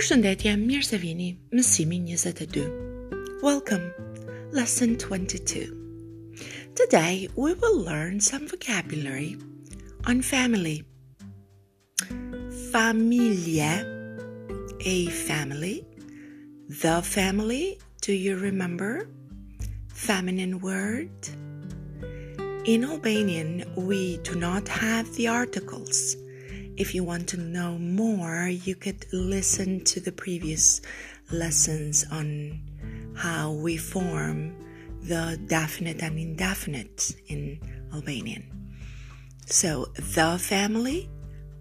Përshëndetje, mirë se vini, mësimi 22. Welcome, lesson 22. Today we will learn some vocabulary on family. Familie, a family. The family, do you remember? Feminine word. In Albanian, we do not have the articles. If you want to know more, you could listen to the previous lessons on how we form the definite and indefinite in Albanian. So, the family,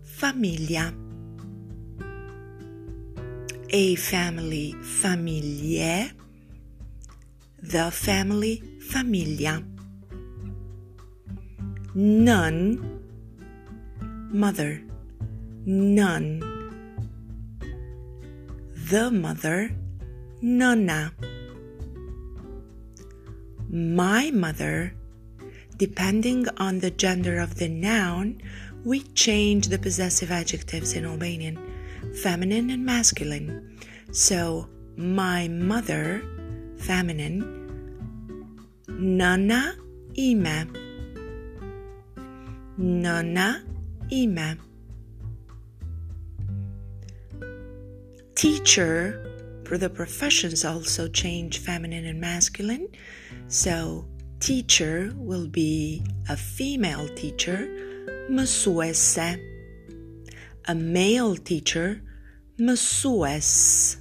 familia. A family, familie. The family, familia. None, mother none. The mother, nëna. My mother, depending on the gender of the noun, we change the possessive adjectives in Albanian, feminine and masculine. So, my mother, feminine, nëna ime. Nëna ime. Teacher for the professions also change feminine and masculine. So teacher will be a female teacher, mësuese. A male teacher, mësues.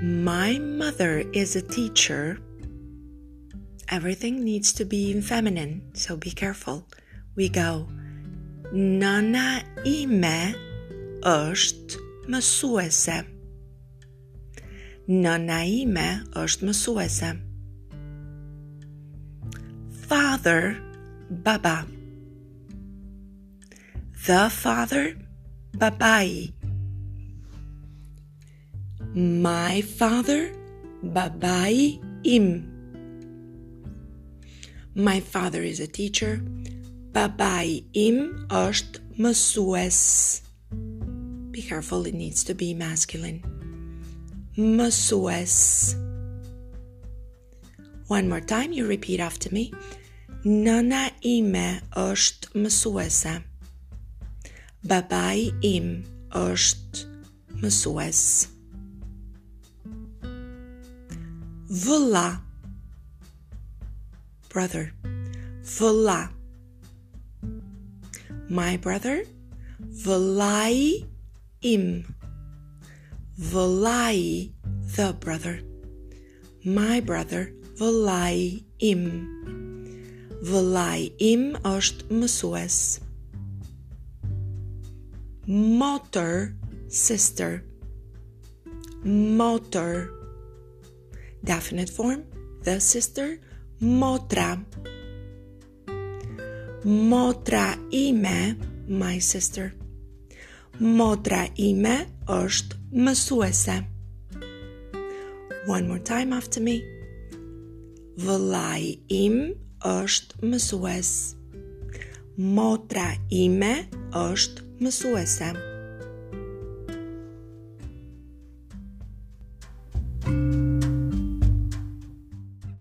My mother is a teacher. Everything needs to be in feminine, so be careful. We go Nana ime është mësuese. Nana ime është mësuese. Father, baba. The father, babai. My father, babai im. My father is a teacher. Babai im është mësues. Be careful, it needs to be masculine. Mësues. One more time, you repeat after me. Nëna ime është mësuese. Babai im është mësues. Vëlla. Brother. Vëlla. My brother, Vëllai im. Vëllai, the brother. My brother, Vëllai im. Vëllai im është mësues. Motor, sister. Motor. Definite form, the sister, motra. Motra ime, my sister. Motra ime është mësuese. One more time after me. Vëllai im është mësues. Motra ime është mësuese.